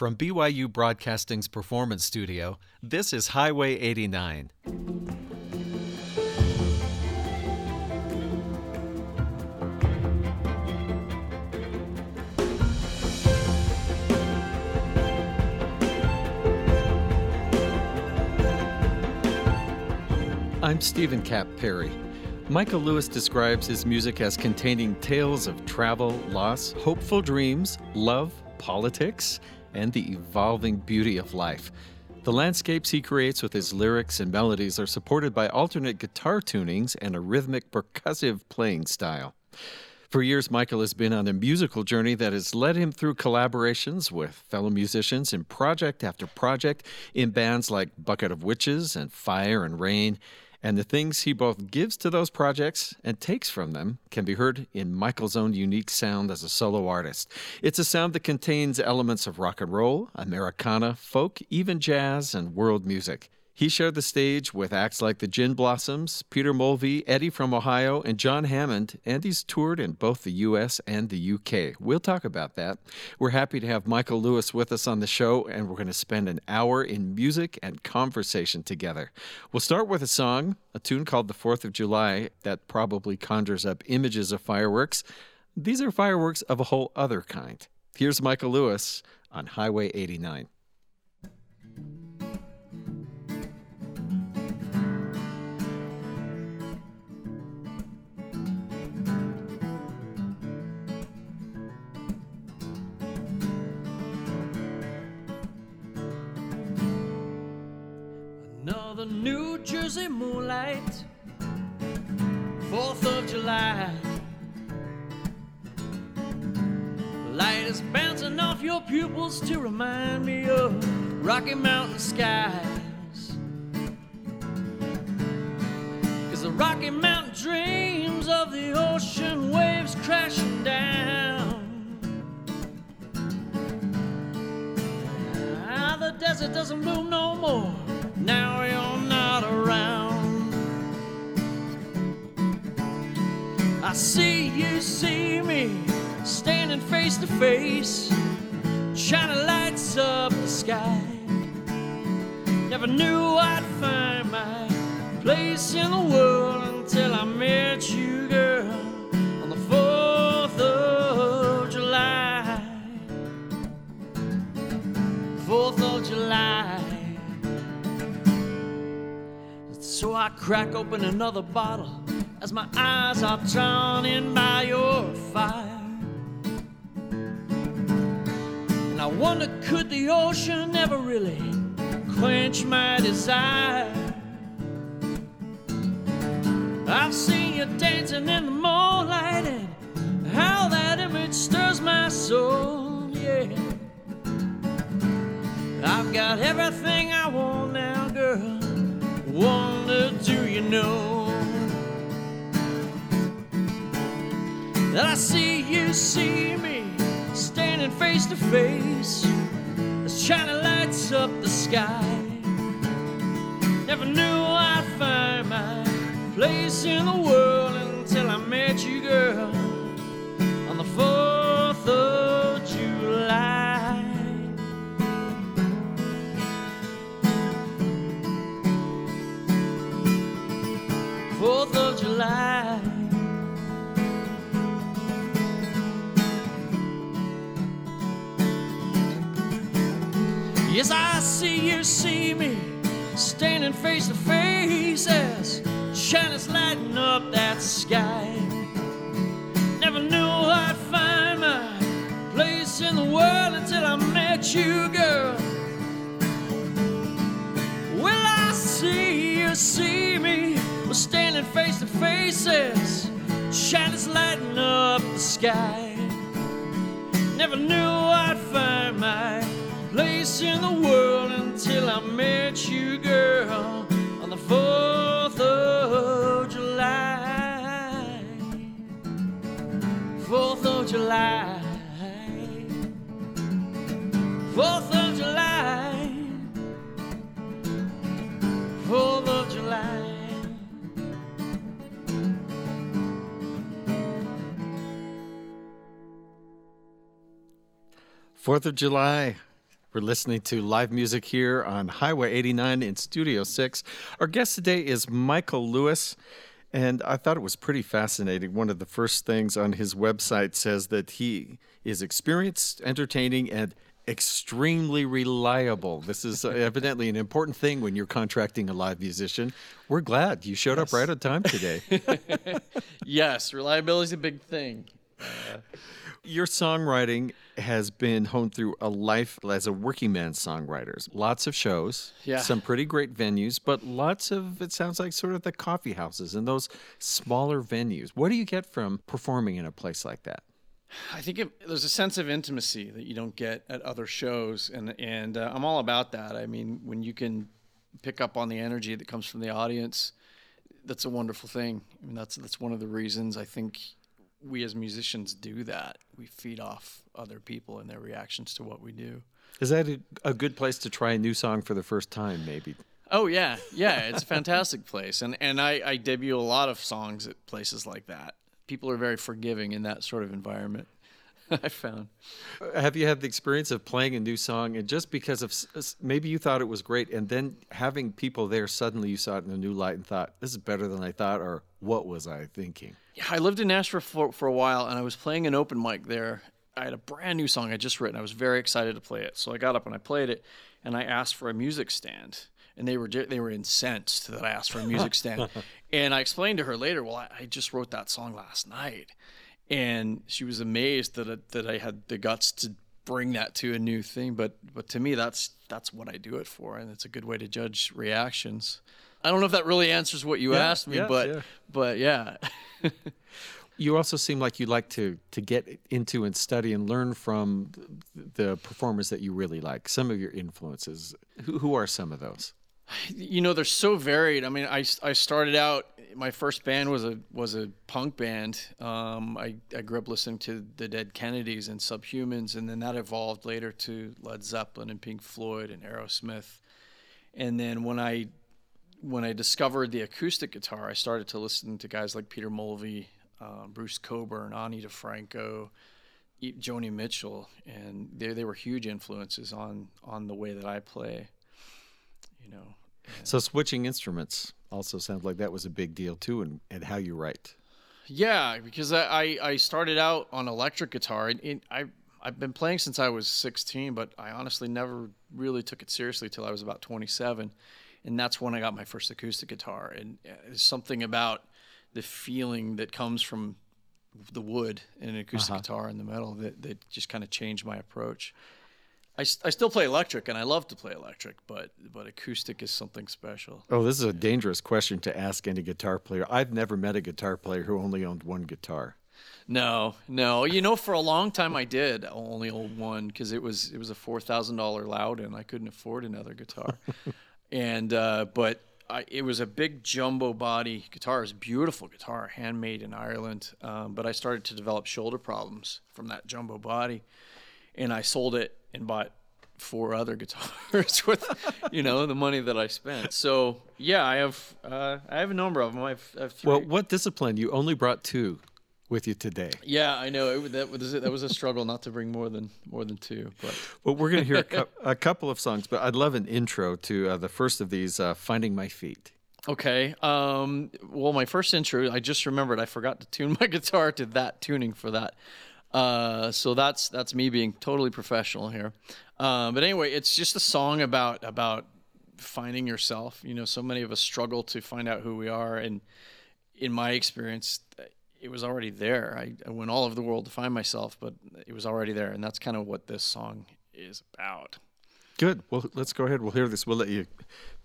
From BYU Broadcasting's Performance Studio, this is Highway 89. I'm Steven Kapp Perry. Mikael Lewis describes his music as containing tales of travel, loss, hopeful dreams, love, politics, and the evolving beauty of life. The landscapes he creates with his lyrics and melodies are supported by alternate guitar tunings and a rhythmic percussive playing style. For years, Mikael has been on a musical journey that has led him through collaborations with fellow musicians in project after project in bands like Bucket of Witches and Fire and Rain. And the things he both gives to those projects and takes from them can be heard in Mikael's own unique sound as a solo artist. It's a sound that contains elements of rock and roll, Americana, folk, even jazz, and world music. He shared the stage with acts like the Gin Blossoms, Peter Mulvey, Eddie from Ohio, and John Hammond, and he's toured in both the US and the UK. We'll talk about that. We're happy to have Mikael Lewis with us on the show, and we're going to spend an hour in music and conversation together. We'll start with a song, a tune called The Fourth of July, that probably conjures up images of fireworks. These are fireworks of a whole other kind. Here's Mikael Lewis on Highway 89. The New Jersey moonlight, 4th of July. light is bouncing off your pupils to remind me of Rocky Mountain skies. Cause the Rocky Mountain dreams of the ocean waves crashing down. Ah, the desert doesn't bloom no more now you're not around. I see you see me standing face to face, shining lights up the sky. Never knew I'd find my place in the world until I met you, crack open another bottle as my eyes are drawn in by your fire. And I wonder, could the ocean ever really quench my desire? I've seen you dancing in the moonlight and how that image stirs my soul, yeah. I've got everything I want now, girl. Wonder, do you know that I see you see me standing face to face as China lights up the sky? Never knew I'd find my place in the world until I met you, girl, on the 4th of you see me standing face to face as China's lighting up that sky. Never knew I'd find my place in the world until I met you, girl. Will I see you see me? We're standing face to faces, shadows lighting up the sky. Never knew I'd find my place in the world until I met you, girl, on the 4th of July. 4th of July. 4th of July. 4th of July. Fourth of July. We're listening to live music here on Highway 89 in Studio 6. Our guest today is Mikael Lewis. And I thought it was pretty fascinating. One of the first things on his website says that he is experienced, entertaining, and extremely reliable. This is evidently an important thing when you're contracting a live musician. We're glad you showed yes. up right on time today. yes, reliability is a big thing. Uh, your songwriting has been honed through a life as a working man songwriter. Lots of shows, yeah. some pretty great venues, but lots of it sounds like sort of the coffee houses and those smaller venues. What do you get from performing in a place like that? I think it, there's a sense of intimacy that you don't get at other shows, and and uh, I'm all about that. I mean, when you can pick up on the energy that comes from the audience, that's a wonderful thing. I mean, that's that's one of the reasons I think we as musicians do that. We feed off other people and their reactions to what we do. Is that a, a good place to try a new song for the first time, maybe? Oh yeah, yeah, it's a fantastic place, and and I, I debut a lot of songs at places like that. People are very forgiving in that sort of environment. I found. Have you had the experience of playing a new song and just because of maybe you thought it was great and then having people there suddenly you saw it in a new light and thought this is better than I thought or what was I thinking? Yeah, I lived in Nashville for, for a while and I was playing an open mic there. I had a brand new song I just written. I was very excited to play it. So I got up and I played it and I asked for a music stand and they were they were incensed that I asked for a music stand. and I explained to her later, well, I, I, just wrote that song last night, and she was amazed that I, that I had the guts to bring that to a new thing. But but to me, that's that's what I do it for, and it's a good way to judge reactions. I don't know if that really answers what you yeah, asked me, yeah, but yeah. but yeah. you also seem like you like to to get into and study and learn from the performers that you really like. Some of your influences. Who, who are some of those? You know, they're so varied. I mean, I, I started out. My first band was a was a punk band. Um, I I grew up listening to the Dead Kennedys and Subhumans, and then that evolved later to Led Zeppelin and Pink Floyd and Aerosmith. And then when I when I discovered the acoustic guitar, I started to listen to guys like Peter Mulvey, uh, Bruce Cockburn, Ani DiFranco, Joni Mitchell, and they they were huge influences on on the way that I play. You know, so switching instruments also sounds like that was a big deal too, and, and how you write. Yeah, because I, I started out on electric guitar, and, I I've been playing since I was 16, but I honestly never really took it seriously till I was about 27, and that's when I got my first acoustic guitar. And uh, something about the feeling that comes from the wood in an acoustic uh-huh. guitar and the metal that, that just kind of changed my approach. I, I still play electric and I love to play electric, but but acoustic is something special. Oh, this is a dangerous question to ask any guitar player. I've never met a guitar player who only owned one guitar. No, no. You know, for a long time I did only own one because it was it was a four thousand dollar Lowden. I couldn't afford another guitar, and uh, but I, it was a big jumbo body guitar. It was a beautiful guitar, handmade in Ireland. Um, but I started to develop shoulder problems from that jumbo body, and I sold it and bought four other guitars with you know the money that I spent. So yeah, I have uh, I have a number of them. I have, I have well, what discipline? You only brought two with you today. Yeah, I know it, that was that was a struggle not to bring more than more than two. But well, we're going to hear a, cu- a, couple of songs, but I'd love an intro to uh, the first of these, uh, "Finding My Feet." Okay. Um, well, my first intro, I just remembered I forgot to tune my guitar to that tuning for that. Uh, so that's that's me being totally professional here. Uh, but anyway, it's just a song about about finding yourself. You know, so many of us struggle to find out who we are, and in my experience, it was already there. I, I went all over the world to find myself, but it was already there, and that's kind of what this song is about. Good. Well, let's go ahead. We'll hear this. We'll let you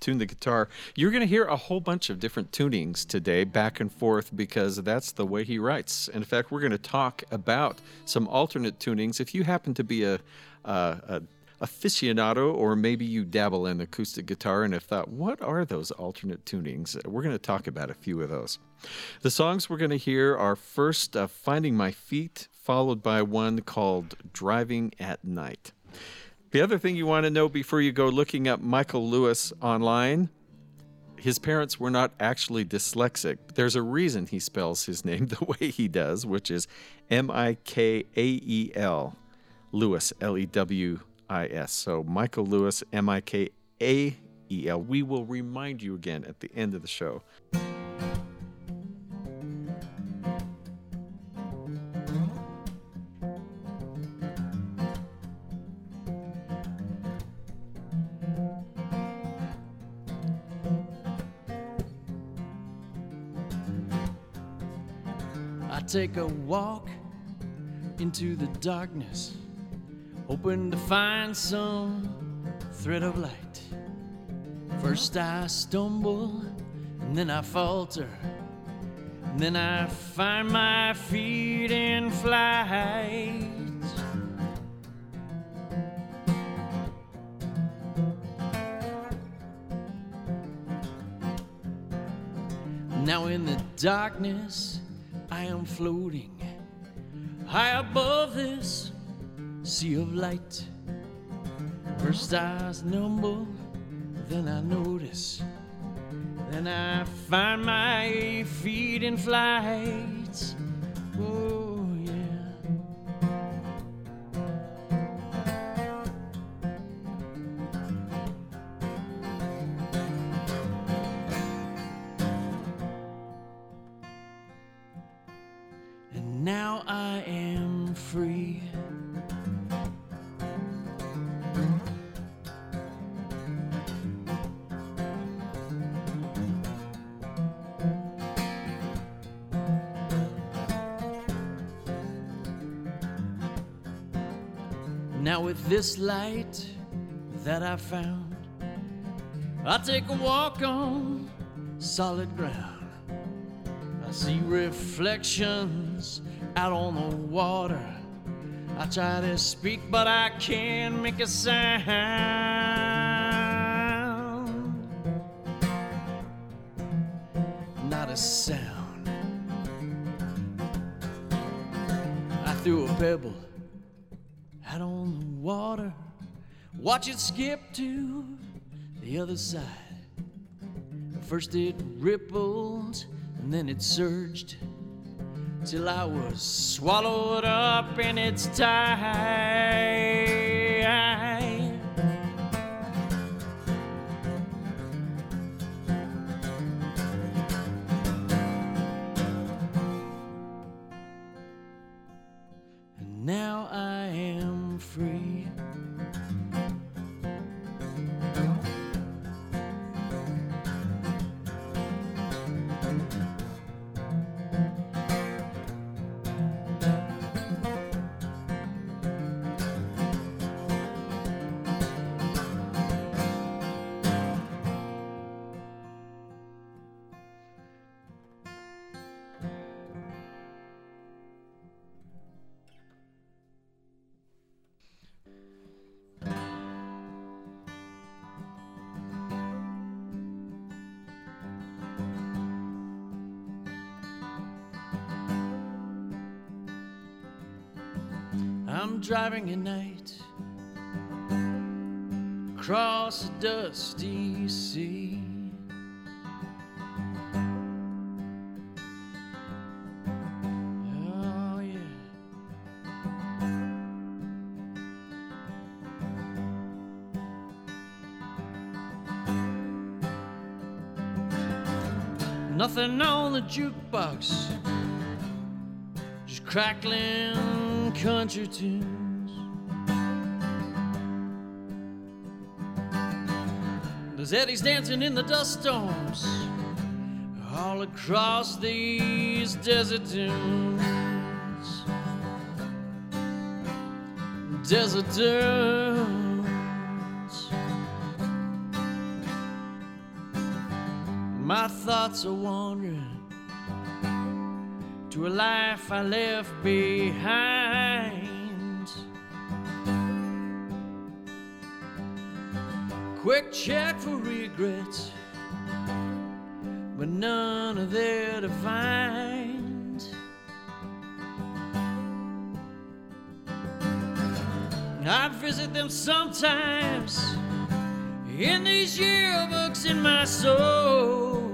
tune the guitar. You're going to hear a whole bunch of different tunings today, back and forth, because that's the way he writes. In fact, we're going to talk about some alternate tunings. If you happen to be a, a, a aficionado, or maybe you dabble in acoustic guitar and have thought, what are those alternate tunings? We're going to talk about a few of those. The songs we're going to hear are first uh, Finding My Feet, followed by one called Driving at Night. The other thing you want to know before you go looking up Mikael Lewis online, his parents were not actually dyslexic. There's a reason he spells his name the way he does, which is M I K A E L, Lewis, L E W I S. So Mikael Lewis, M I K A E L. We will remind you again at the end of the show. I take a walk into the darkness, hoping to find some thread of light. First I stumble, and then I falter, and then I find my feet in flight. Now in the darkness, I am floating high above this sea of light. First I stumble, then I notice, then I find my feet in flight. This light that I found, I take a walk on solid ground. I see reflections out on the water. I try to speak, but I can't make a sound. Not a sound. I threw a pebble out on the water. Watch it skip to the other side. First it rippled and then it surged till I was swallowed up in its tide. Driving at night across a dusty sea. Oh, yeah. Nothing on the jukebox, just crackling country tunes. Eddie's dancing in the dust storms all across these desert dunes. Desert dunes. My thoughts are wandering to a life I left behind. Quick check for regrets, but none are there to find. I visit them sometimes in these yearbooks in my soul.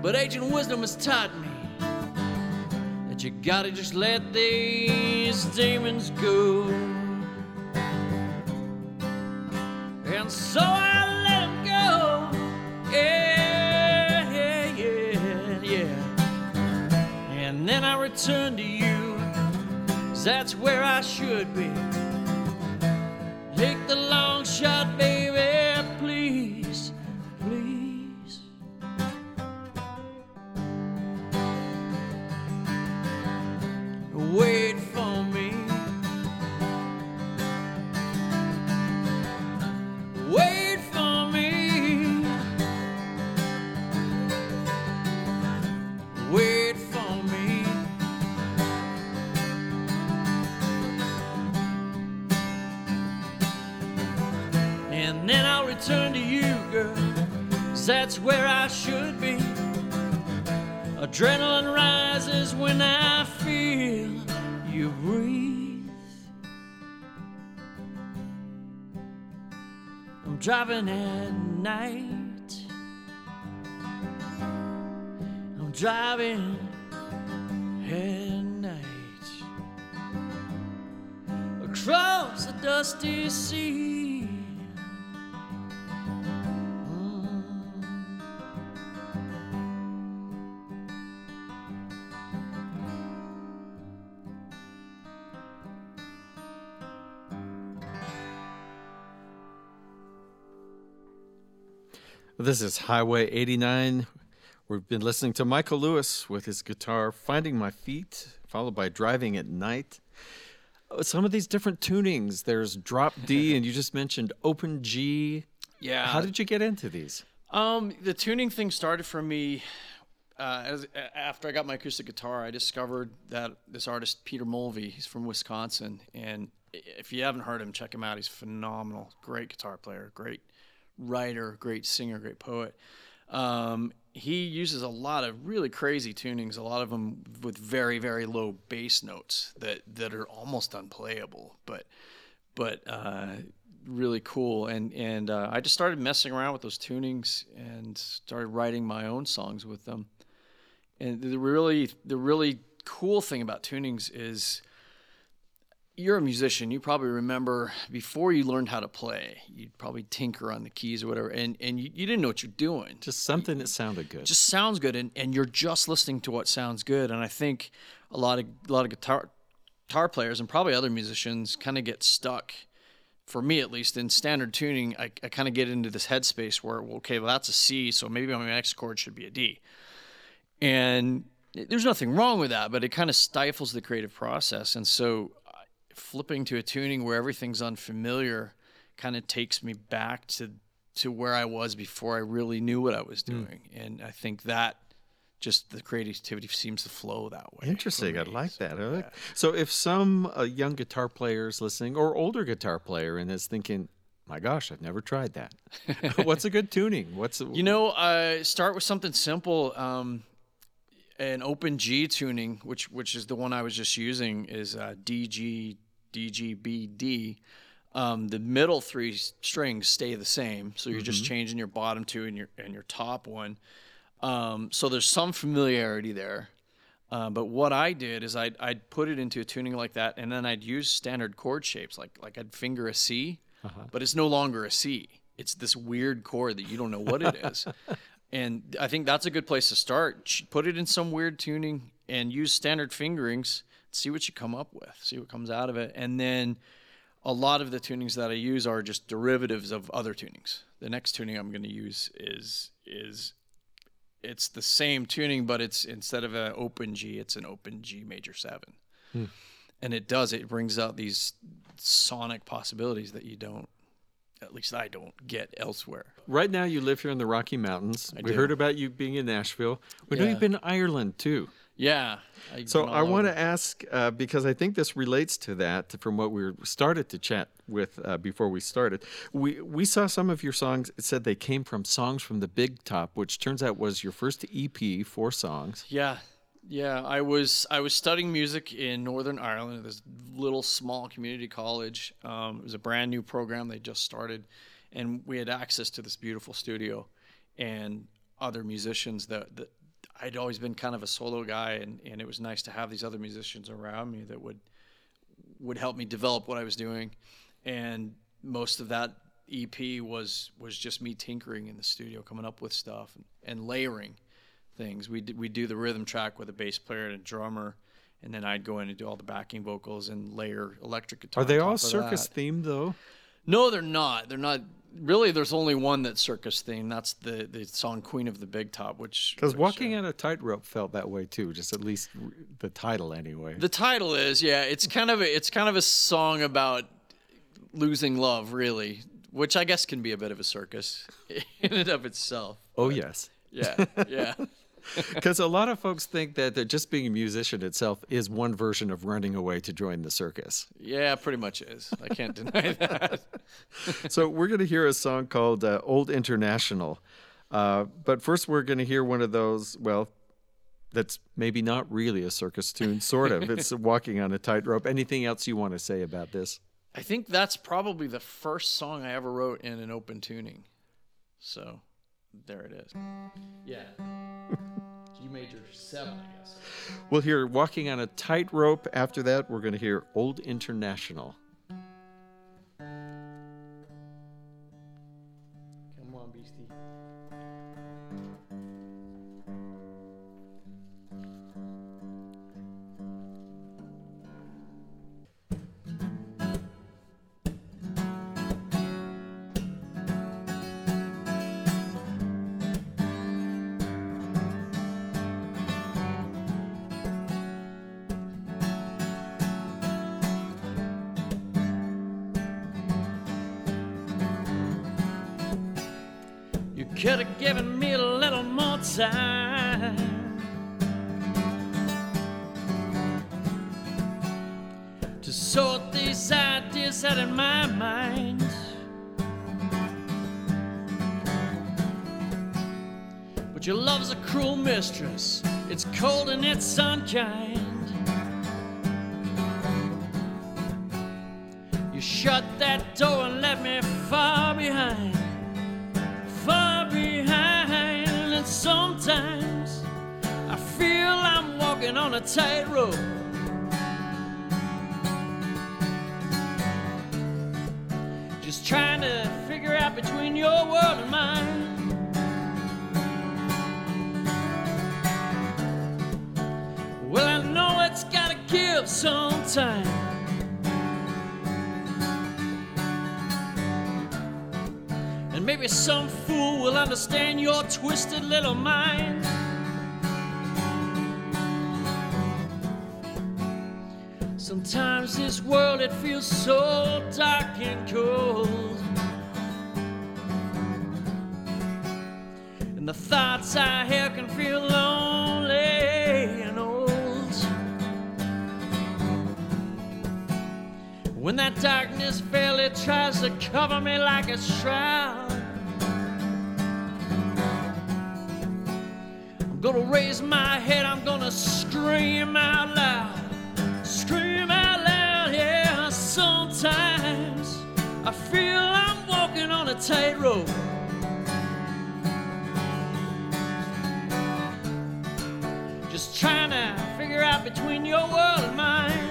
But ancient wisdom has taught me you gotta just let these demons go. And so I let them go. Yeah, yeah, yeah, yeah. And then I return to you. 'cause that's where I should be. Take the long shot, baby, where I should be. Adrenaline rises when I feel you breathe. I'm driving at night. I'm driving at night across the dusty sea. This is Highway 89. We've been listening to Mikael Lewis with his guitar, Finding My Feet, followed by Driving at Night. Uh, Some of these different tunings, there's drop D, and you just mentioned open G. Yeah. How did you get into these? Um, the tuning thing started for me uh, as after I got my acoustic guitar. I discovered that this artist Peter Mulvey, he's from Wisconsin, and if you haven't heard him, check him out. He's phenomenal, great guitar player, great writer, great singer, great poet. Um, he uses a lot of really crazy tunings, a lot of them with very very low bass notes that that are almost unplayable, but but uh, really cool. And and uh, I just started messing around with those tunings and started writing my own songs with them. And the really the really cool thing about tunings is you're a musician. You probably remember before you learned how to play, you'd probably tinker on the keys or whatever, and and you, you didn't know what you're doing Just something that sounded good. just sounds good and, and you're just listening to what sounds good and i think a lot of a lot of guitar guitar players and probably other musicians kind of get stuck for me at least in standard tuning i, I kind of get into this headspace where well, okay well that's a c so maybe my next chord should be a d and there's nothing wrong with that but it kind of stifles the creative process and so flipping to a tuning where everything's unfamiliar kind of takes me back to to where I was before I really knew what I was doing. And I think that just the creativity seems to flow that way. Interesting. I like that. So, like- yeah. So, if some uh, young guitar player is listening, or older guitar player, and is thinking, "My gosh, I've never tried that. What's a good tuning? What's You know, uh, start with something simple. Um, an open G tuning, which which is the one I was just using, is uh, DG DGBD. Um, the middle three strings stay the same, so you're just changing your bottom two and your and your top one. Um, so there's some familiarity there. Uh, but what I did is I'd, I'd put it into a tuning like that, and then I'd use standard chord shapes, like like I'd finger a C, but it's no longer a C. It's this weird chord that you don't know what it is. and I think that's a good place to start. Put it in some weird tuning and use standard fingerings. See what you come up with. See what comes out of it, and then a lot of the tunings that I use are just derivatives of other tunings. The next tuning I'm going to use is is it's the same tuning, but it's instead of an open G, it's an open G major seven, hmm. and it does it brings out these sonic possibilities that you don't, at least I don't get elsewhere. Right now, you live here in the Rocky Mountains. we do. heard about you being in Nashville. We know you've been to Ireland too. Yeah. I've So I want to ask uh, because I think this relates to that from what we started to chat with uh, before we started. We we saw some of your songs. It said they came from songs from the Big Top, which turns out was your first EP, four songs. Yeah, yeah. I was I was studying music in Northern Ireland at this little small community college. Um, it was a brand new program they just started, and we had access to this beautiful studio and other musicians that, that I'd always been kind of a solo guy, and, and it was nice to have these other musicians around me that would would help me develop what I was doing. And most of that EP was was just me tinkering in the studio, coming up with stuff and, and layering things. We we do the rhythm track with a bass player and a drummer, and then I'd go in and do all the backing vocals and layer electric guitar. Are they all circus themed though? No, they're not. They're not. Really, there's only one that circus themed. That's the the song "Queen of the Big Top," which Because walking uh, on a tightrope felt that way too. Just at least the title anyway. The title is yeah. It's kind of a, it's kind of a song about losing love, really, which I guess can be a bit of a circus in and of itself. oh yes. Yeah, yeah. Because a lot of folks think that, just being a musician itself is one version of running away to join the circus. Yeah, pretty much is. I can't deny that. so we're going to hear a song called uh, Old International. Uh, but first, we're going to hear one of those, well, that's maybe not really a circus tune, sort of. It's walking on a tightrope. Anything else you want to say about this? I think that's probably the first song I ever wrote in an open tuning. So there it is. Yeah. G major seven, I guess. We'll hear Walking on a Tightrope. After that, we're going to hear Old International. Unkind. You shut that door and left me far behind far behind, and sometimes I feel I'm walking on a tightrope. Just trying to figure out between your world and mine. Gotta give some time. And maybe some fool will understand your twisted little mind. Sometimes this world it feels so dark and cold. And the thoughts I hear can feel lonely When that darkness fairly tries to cover me like a shroud, I'm gonna raise my head, I'm gonna scream out loud. Scream out loud, yeah. Sometimes I feel I'm walking on a tightrope. Just trying to figure out between your world and mine.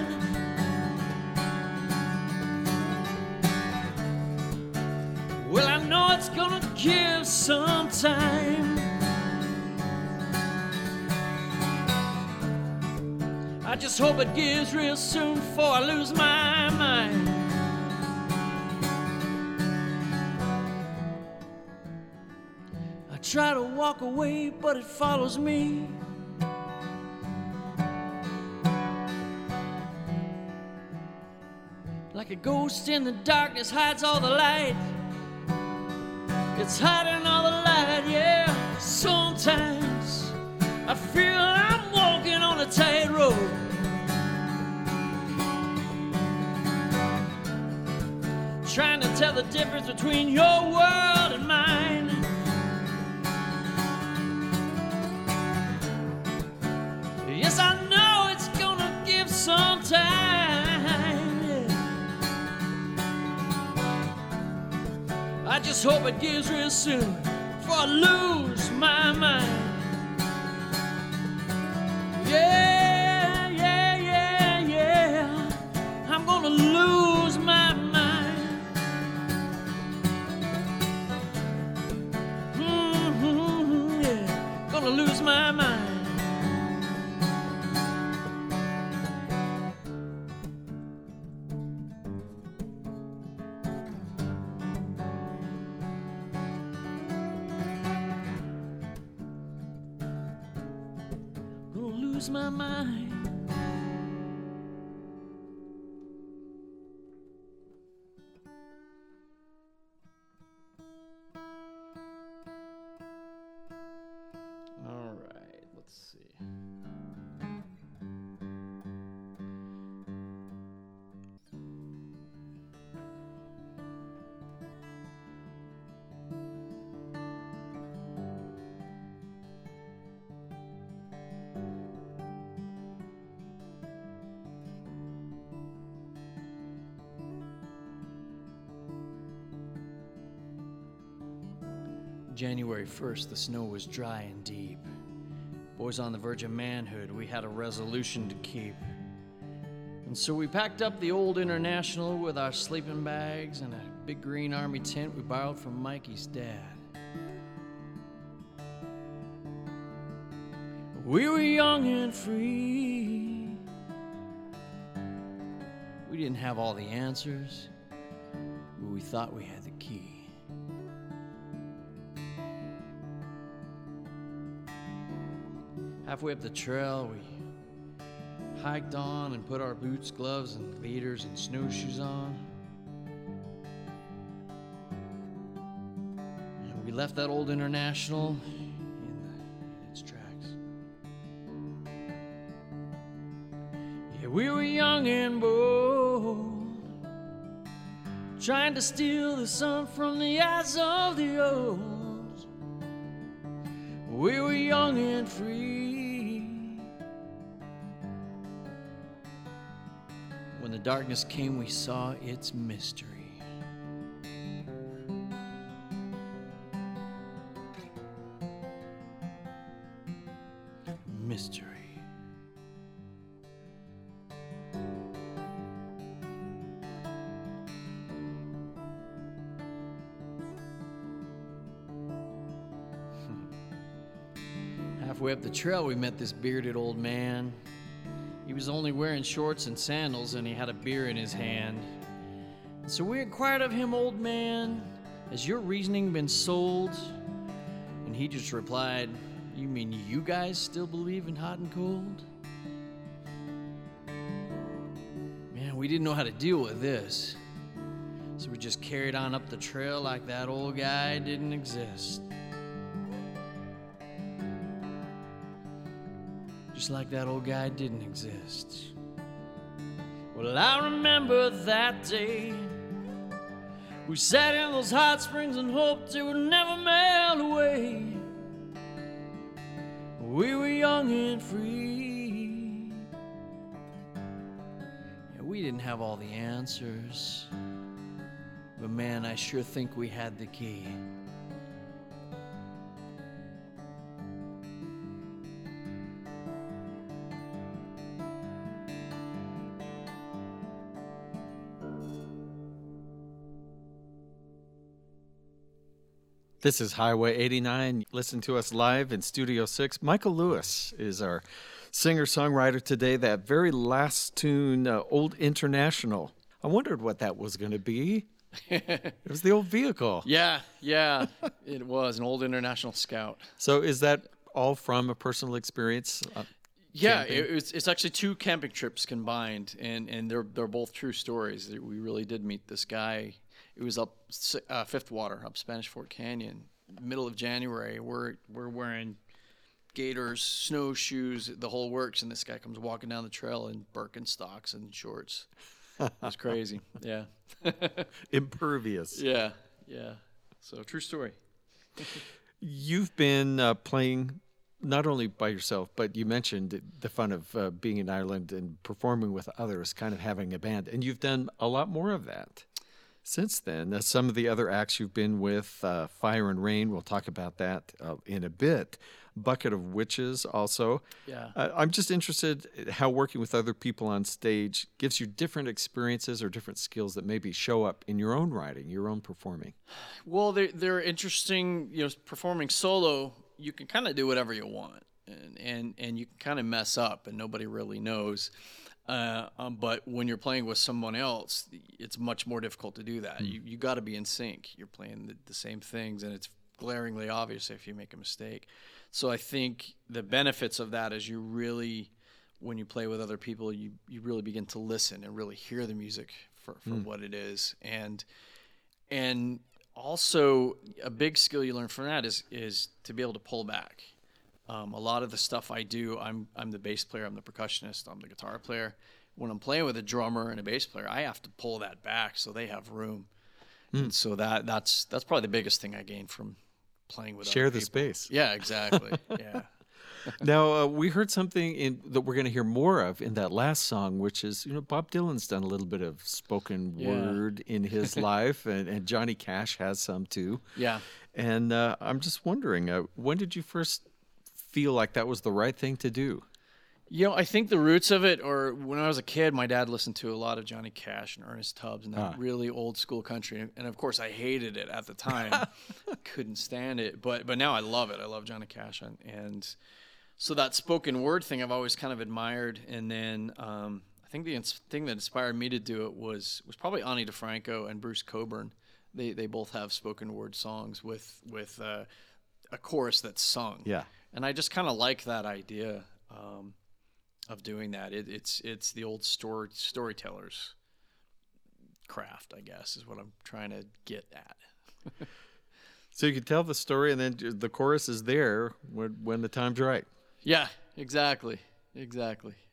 Well, I know it's gonna give some time. I just hope it gives real soon before I lose my mind. I try to walk away, but it follows me. Like a ghost in the darkness hides all the light. It's hiding all the light, yeah. Sometimes I feel I'm walking on a tightrope. Trying to tell the difference between your world and mine. I just hope it gives real soon before I lose my mind. January 1st, the snow was dry and deep. Boys on the verge of manhood, we had a resolution to keep. And so we packed up the old International with our sleeping bags and a big green army tent we borrowed from Mikey's dad. We were young and free. We didn't have all the answers, but we thought we had Halfway up the trail, we hiked on and put our boots, gloves, and leaders and snowshoes on. And we left that old international in, the, in its tracks. Yeah, we were young and bold, trying to steal the sun from the eyes of the old. We were young and free. Darkness came, we saw its mystery. Mystery. Hmm. Halfway up the trail, we met this bearded old man. He was only wearing shorts and sandals, and he had a beer in his hand. So we inquired of him, Old man, has your reasoning been sold? And he just replied, You mean you guys still believe in hot and cold? Man, we didn't know how to deal with this. So we just carried on up the trail like that old guy didn't exist. Like that old guy didn't exist. Well, I remember that day. We sat in those hot springs and hoped it would never melt away. We were young and free. And we didn't have all the answers. But man, I sure think we had the key. This is Highway 89. Listen to us live in Studio 6. Mikael Lewis is our singer songwriter today. That very last tune, uh, Old International. I wondered what that was going to be. it was the old vehicle. Yeah, yeah, it was an old international scout. So is that all from a personal experience? Uh, Yeah, it, it's it's actually two camping trips combined, and and they're they're both true stories. We really did meet this guy. It was up uh, Fifth Water, up Spanish Fork Canyon, middle of January. We're we're wearing gaiters, snowshoes, the whole works, and this guy comes walking down the trail in Birkenstocks and shorts. It was crazy. Yeah, Impervious. yeah, yeah. So true story. You've been uh, playing not only by yourself, but you mentioned the fun of uh, being in Ireland and performing with others, kind of having a band. And you've done a lot more of that since then. Uh, some of the other acts you've been with, uh, Fire and Rain, we'll talk about that uh, in a bit. Bucket of Witches, also. Yeah. Uh, I'm just interested how working with other people on stage gives you different experiences or different skills that maybe show up in your own writing, your own performing. Well, they're, they're interesting. You know, performing solo, you can kind of do whatever you want, and and, and you can kind of mess up, and nobody really knows. Uh, um, but when you're playing with someone else, it's much more difficult to do that. You you got to be in sync. You're playing the, the same things, and it's glaringly obvious if you make a mistake. So I think the benefits of that is you really when you play with other people, you you really begin to listen and really hear the music for, for what it is, and and also a big skill you learn from that is is to be able to pull back. Um, a lot of the stuff I do, I'm I'm the bass player, I'm the percussionist, I'm the guitar player. When I'm playing with a drummer and a bass player, I have to pull that back so they have room. And so that that's that's probably the biggest thing I gained from playing with Share the people. space. Yeah, exactly. yeah. now uh, we heard something in, that we're going to hear more of in that last song, which is you know Bob Dylan's done a little bit of spoken Yeah. word in his life, and, and Johnny Cash has some too. Yeah. And uh, I'm just wondering, uh, when did you first feel like that was the right thing to do? You know, I think the roots of it, or when I was a kid, my dad listened to a lot of Johnny Cash and Ernest Tubbs and that Ah. really old school country, and- and of course I hated it at the time, couldn't stand it. But but now I love it. I love Johnny Cash, and, and so that spoken word thing I've always kind of admired. And then um, I think the ins- thing that inspired me to do it was was probably Ani DiFranco and Bruce Cockburn. They they both have spoken word songs with with uh, a chorus that's sung Yeah. and I just kind of like that idea um, of doing that. It, it's it's the old story storytellers craft, I guess, is what I'm trying to get at. So you could tell the story, and then the chorus is there when, when the time's right. Yeah, exactly, exactly.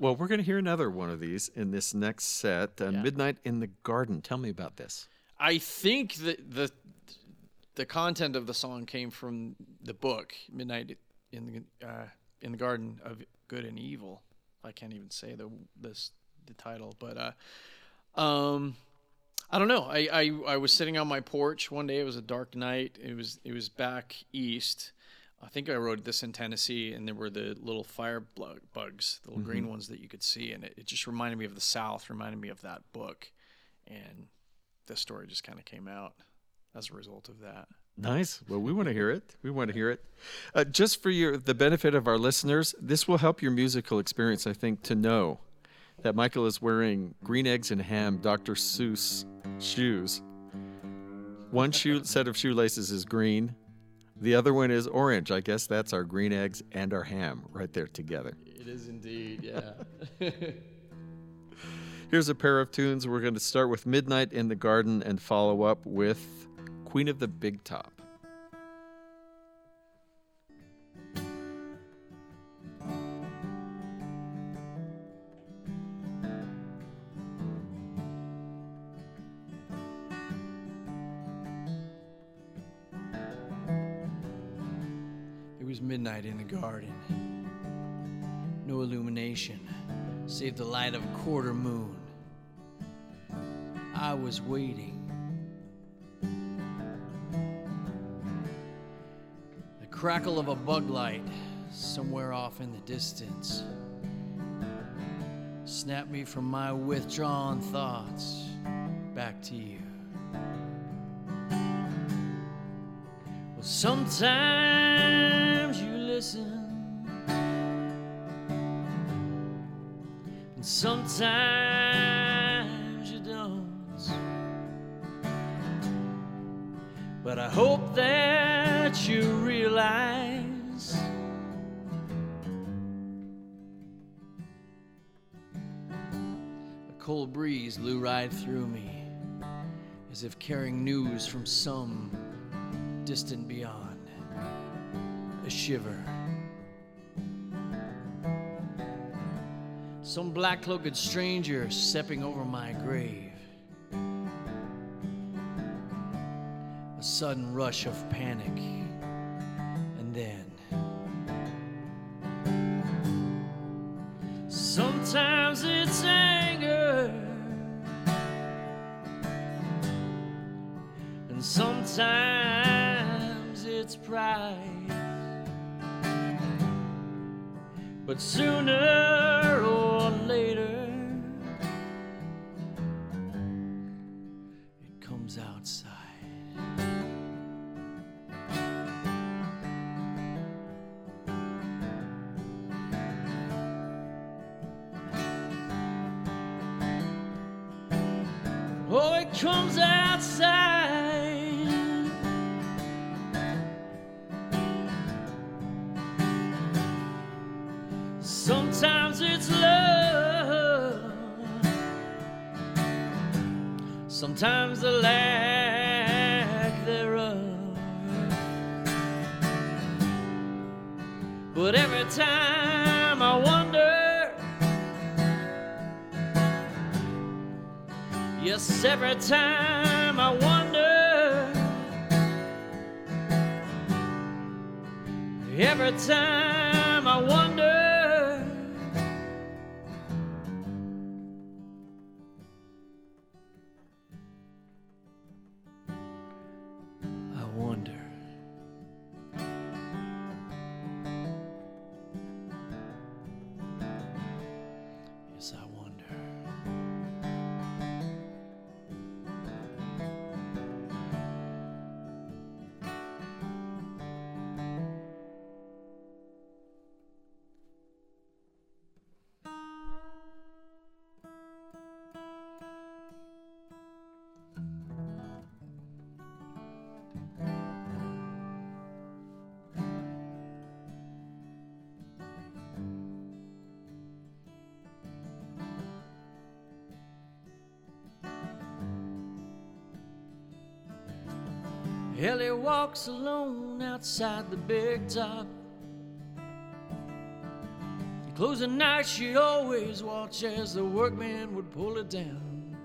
Well, we're going to hear another one of these in this next set, uh, Yeah. "Midnight in the Garden." Tell me about this. I think that the the content of the song came from the book Midnight in the uh, in the Garden of Good and Evil. I can't even say the this the title, but uh, um, I don't know. I, I I was sitting on my porch one day. It was a dark night. It was it was back east. I think I wrote this in Tennessee, and there were the little fire bugs, the little green ones that you could see, and it, it just reminded me of the South, reminded me of that book, and this story just kind of came out as a result of that. Nice. Well, we want to hear it. We want to hear it. Uh, just for your the benefit of our listeners, this will help your musical experience, I think, to know that Mikael is wearing green eggs and ham Dr. Seuss shoes. One shoe set of shoelaces is green. The other one is orange. I guess that's our green eggs and our ham right there together. It is indeed, yeah. Here's a pair of tunes. We're going to start with Midnight in the Garden and follow up with Queen of the Big Top. It was midnight in the garden. No illumination, save the light of a quarter moon. I was waiting. Crackle of a bug light somewhere off in the distance snapped me from my withdrawn thoughts back to you. Well, sometimes you listen, and sometimes you don't. But I hope cold breeze blew right through me, as if carrying news from some distant beyond. A shiver. Some black cloaked stranger stepping over my grave. A sudden rush of panic. Sooner sometimes the lack thereof. But every time I wonder, yes, every time I wonder, every time I wonder. Walks alone outside the big top. Closing night, she always watch as the workmen would pull it down.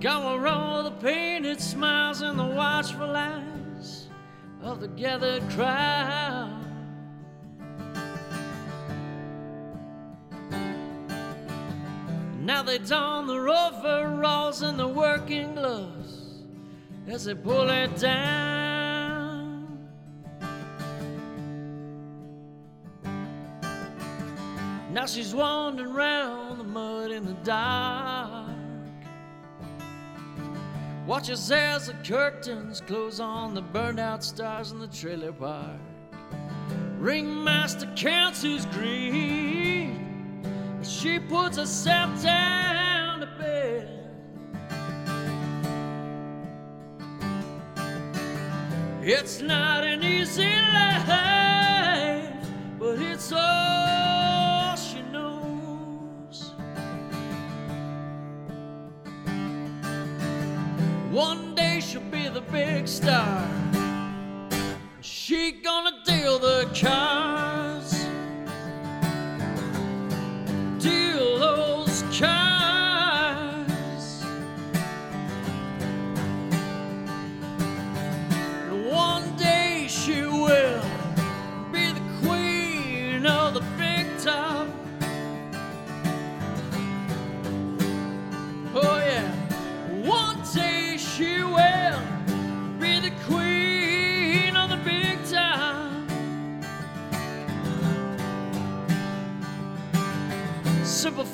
Gone all the painted smiles and the watchful eyes of the gathered crowd. Now they don their overalls and the working gloves as they pull it down. Now she's wandering around the mud in the dark. Watches as the curtains close on the burned out stars in the trailer park. Ringmaster counts his greed. She puts herself down It's not an easy life, but it's all she knows. One day she'll be the big star. She gonna deal the cards.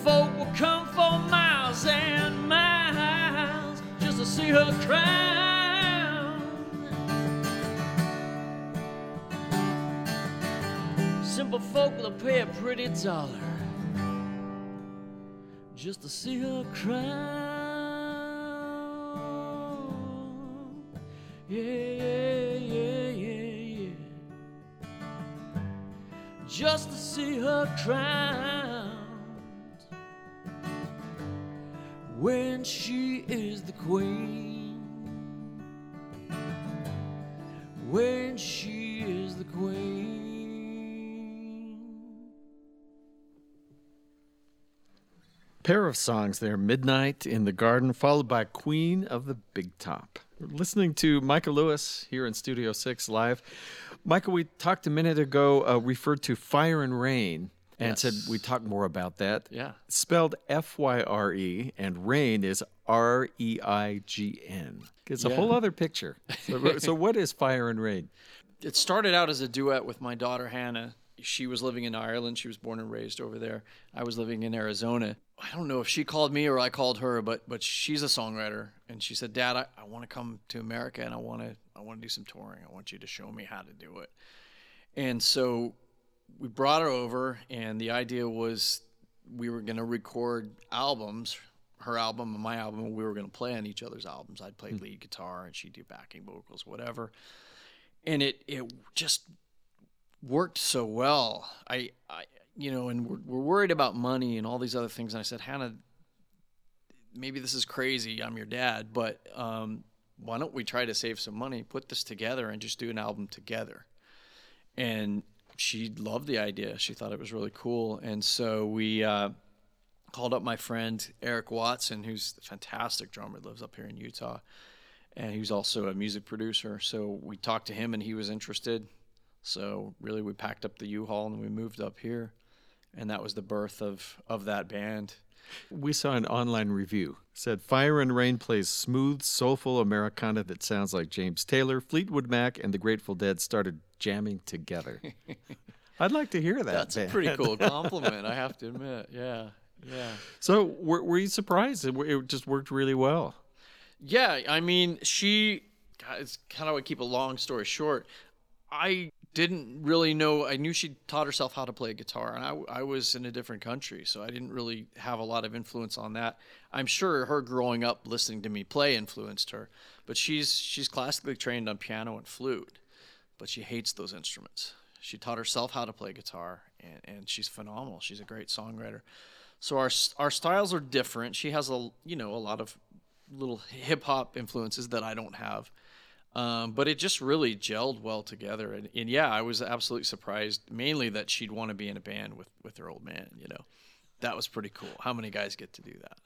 Folk will come for miles and miles just to see her crown. Simple folk will pay a pretty dollar just to see her crown. Yeah, yeah, yeah, yeah, yeah. Just to see her crowned when she is the queen. When she is the queen. Pair of songs there Midnight in the Garden, followed by Queen of the Big Top. We're listening to Mikael Lewis here in Studio 6 live. Mikael, we talked a minute ago, uh, referred to Fire and Rain, and Yes. said we talk more about that. Yeah. Spelled F Y R E, and rain is R E I G N. It's a whole other picture. So, so what is Fire and Rain? it started out as a duet with my daughter Hannah. She was living in Ireland. She was born and raised over there. I was living in Arizona. I don't know if she called me or I called her, but but she's a songwriter, and she said, "Dad, I, I want to come to America and I want to I want to do some touring. I want you to show me how to do it." And so we brought her over, and the idea was we were going to record albums, her album and my album. and We were going to play on each other's albums. I'd play lead guitar, and she'd do backing vocals, whatever and it it just worked so well. I, I you know, and we're, we're worried about money and all these other things. And I said, Hannah, maybe this is crazy. I'm your dad, but um, why don't we try to save some money, put this together, and just do an album together? And she loved the idea. She thought it was really cool, and so we uh, called up my friend Eric Watson, who's a fantastic drummer, lives up here in Utah, and he's also a music producer. So we talked to him, and he was interested. So really, we packed up the U-Haul and we moved up here, and that was the birth of of that band. We saw an online review said Fire and Rain plays smooth, soulful Americana that sounds like James Taylor, Fleetwood Mac, and the Grateful Dead started jamming together. I'd like to hear that. That's band. a pretty cool compliment, I have to admit. Yeah, yeah. So, were, were you surprised? It, it just worked really well. Yeah, I mean, she. God, it's kind of I keep a long story short. I didn't really know. I knew she taught herself how to play guitar, and I, I was in a different country, so I didn't really have a lot of influence on that. I'm sure her growing up listening to me play influenced her, but she's she's classically trained on piano and flute, but she hates those instruments. She taught herself how to play guitar, and, and she's phenomenal. She's a great songwriter. So our our styles are different. She has a you know a lot of little hip hop influences that I don't have. Um, but it just really gelled well together. And, and, yeah, I was absolutely surprised, mainly that she'd want to be in a band with, with her old man. You know, that was pretty cool. How many guys get to do that?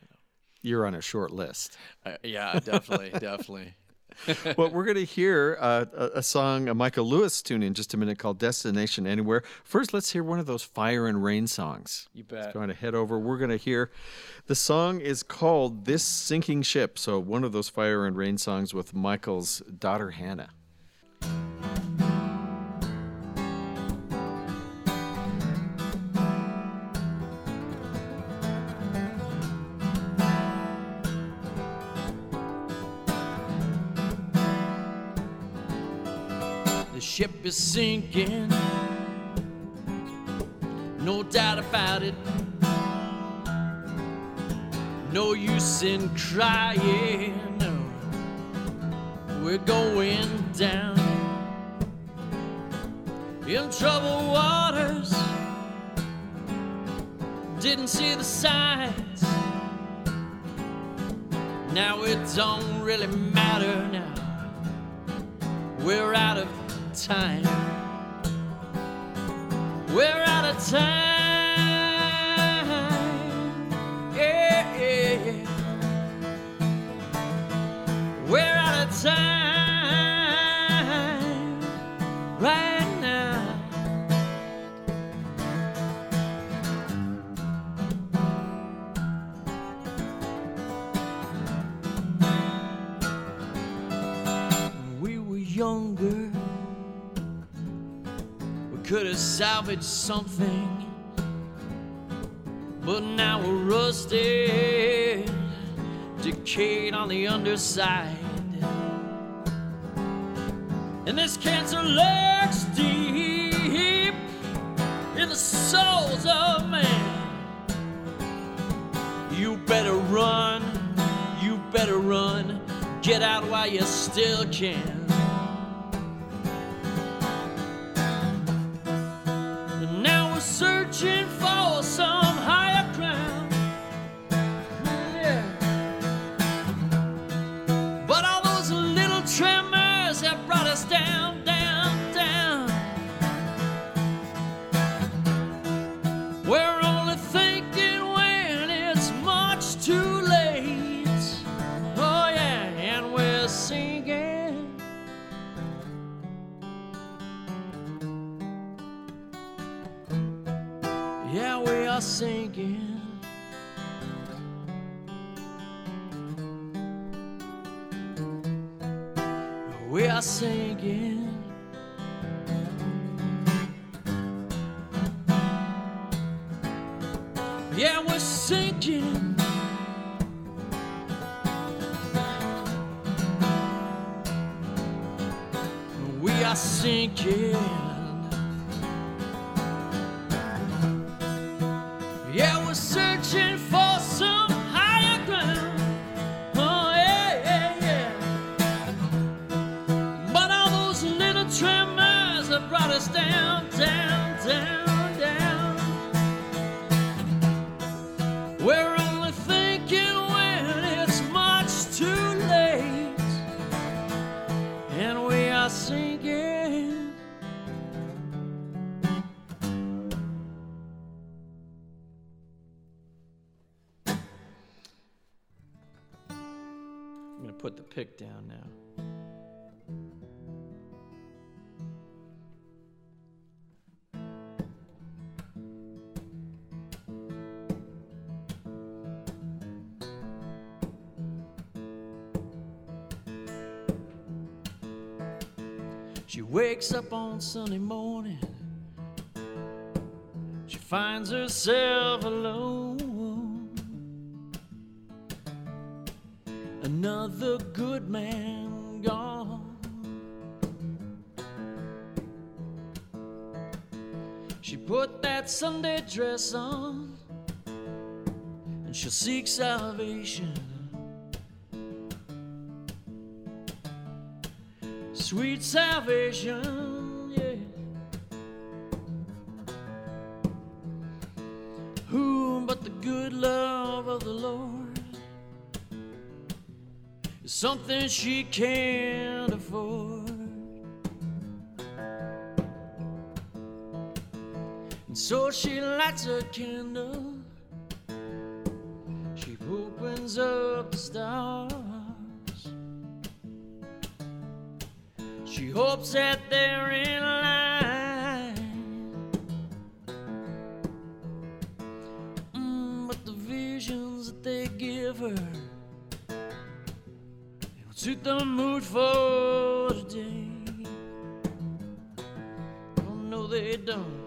You know? You're on a short list. Uh, yeah, definitely, definitely. well, we're going to hear uh, a, a, song, a Mikael Lewis tune in just a minute called Destination Anywhere. First, let's hear one of those Fire and Rain songs. You bet. It's going to head over. We're going to hear the song is called This Sinking Ship. So, one of those Fire and Rain songs with Mikael's daughter, Hannah. Ship is sinking. No doubt about it. No use in crying. No. We're going down in troubled waters. Didn't see the signs. Now it don't really matter now. We're out of time. We're out of time. Salvaged something, but now we're rusted, decayed on the underside. And this cancer lurks deep in the souls of man. You better run, you better run, get out while you still can. We wakes up on Sunday morning. She finds herself alone. Another good man gone. She put that Sunday dress on and she'll seek salvation. Sweet salvation, yeah. Who but the good love of the Lord is something she can't afford. And so she lights a candle, she opens up the stars. She hopes that they're in line. Mm, but the visions that they give her don't suit the mood for today. Oh no, they don't.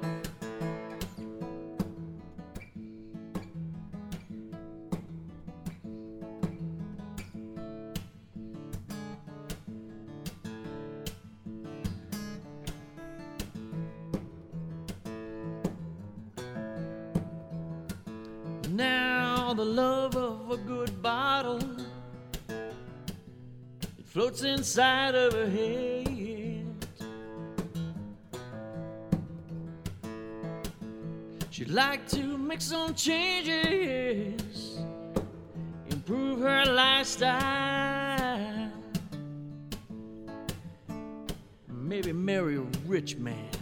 Inside of her head. She'd like to make some changes, improve her lifestyle, maybe marry a rich man.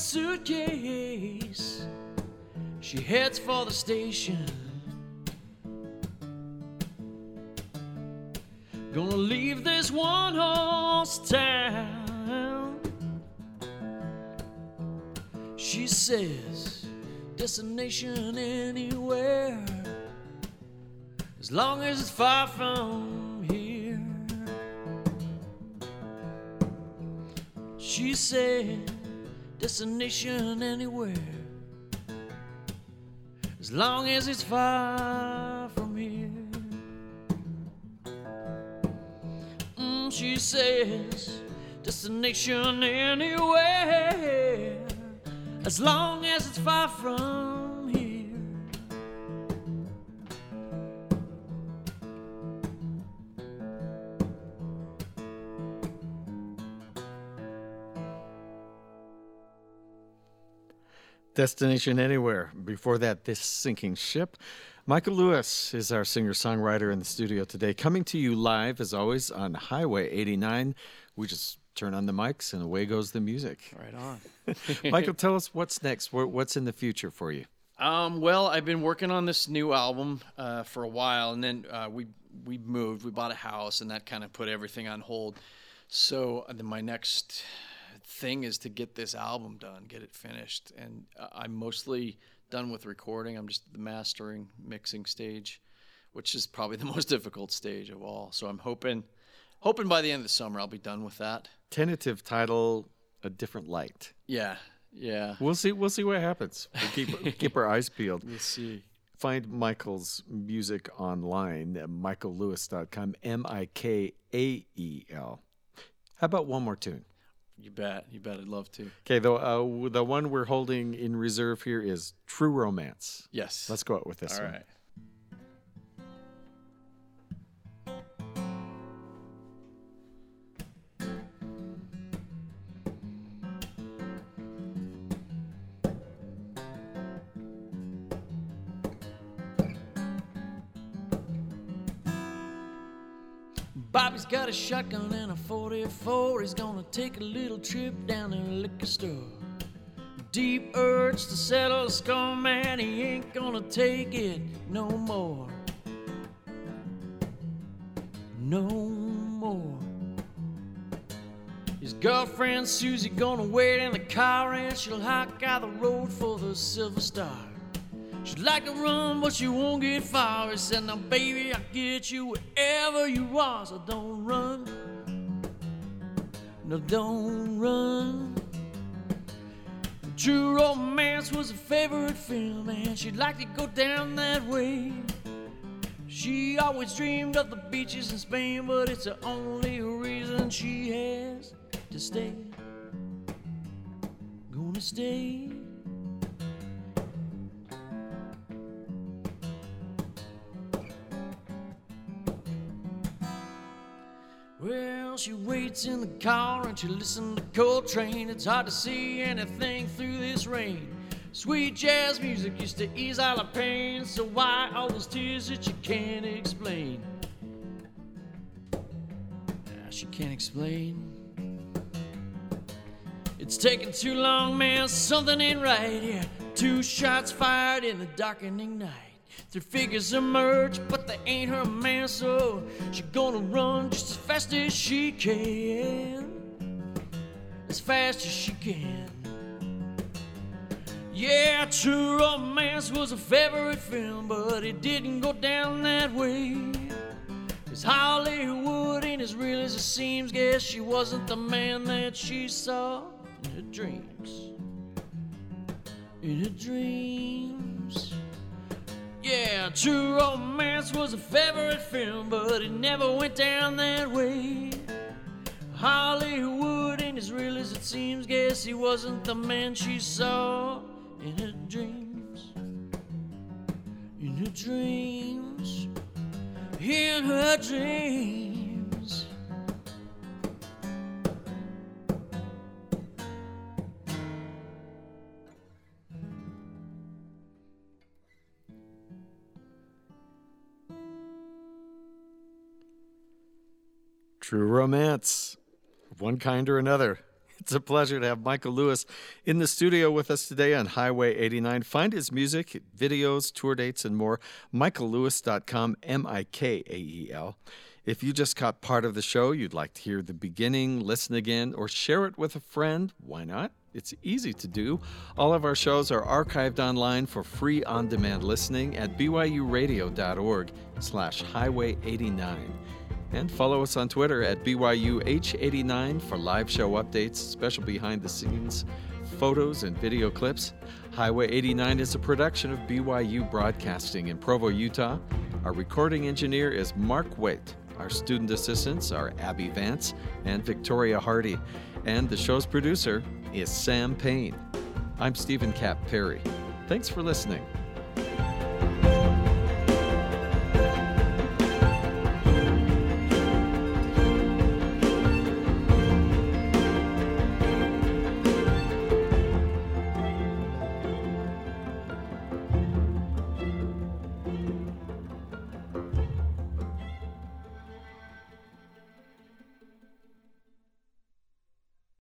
Suitcase. She heads for the station. Gonna leave this one horse town. She says, destination anywhere, as long as it's far from here. She said, destination anywhere, as long as it's far from here. Mm, she says, destination anywhere, as long as it's far from Destination Anywhere. Before that, This Sinking Ship. Mikael Lewis is our singer songwriter in the studio today, coming to you live, as always, on Highway 89. We just turn on the mics and away goes the music. Right on. Mikael, tell us what's next. What's in the future for you? Um, well, I've been working on this new album uh, for a while, and then uh, we we moved. We bought a house, and that kind of put everything on hold. So uh, then my next thing is to get this album done, get it finished, and I'm mostly done with recording. I'm just at the mastering, mixing stage, which is probably the most difficult stage of all. So I'm hoping, hoping by the end of the summer I'll be done with that. Tentative title, A Different Light. Yeah, yeah. We'll see. We'll see what happens. We keep keep our eyes peeled. We'll see. Find Mikael's music online at mikaellewis.com. M I K A E L. How about one more tune? You bet. You bet. I'd love to. Okay, the uh, the one we're holding in reserve here is True Romance. Yes. Let's go out with this All one. right. Got a shotgun and a 44. He's gonna take a little trip down the liquor store. Deep urge to settle the score, man. He ain't gonna take it no more. No more. His girlfriend Susie gonna wait in the car and she'll hike out the road for the Silver Star. She'd like to run, but she won't get far. He said, Now, baby, I'll get you wherever you are, so don't run. No, don't run. True Romance was a favorite film, and she'd like to go down that way. She always dreamed of the beaches in Spain, but it's the only reason she has to stay. Gonna stay. Well, she waits in the car and she listens to Coltrane. It's hard to see anything through this rain. Sweet jazz music used to ease all the pain. So why all those tears that you can't explain? Nah, she can't explain. It's taking too long, man. Something ain't right here. Two shots fired in the darkening night. Three figures emerge, but they ain't her man, so she gonna run just as fast as she can. As fast as she can. Yeah, True Romance was a favorite film, but it didn't go down that way. Cause Hollywood ain't as real as it seems. Guess she wasn't the man that she saw in her dreams. In her dreams. Yeah, True Romance was a favorite film, but it never went down that way. Hollywood ain't as real as it seems. Guess he wasn't the man she saw in her dreams. In her dreams. In her dreams. True romance, of one kind or another. It's a pleasure to have Mikael Lewis in the studio with us today on Highway 89. Find his music, videos, tour dates, and more. MikaelLewis.com, M I K A E L. If you just caught part of the show, you'd like to hear the beginning, listen again, or share it with a friend, why not? It's easy to do. All of our shows are archived online for free on-demand listening at byuradio.org slash highway 89. And follow us on Twitter at BYUH89 for live show updates, special behind the scenes photos, and video clips. Highway 89 is a production of BYU Broadcasting in Provo, Utah. Our recording engineer is Mark Waite. Our student assistants are Abby Vance and Victoria Hardy. And the show's producer is Sam Payne. I'm Steven Kapp Perry. Thanks for listening.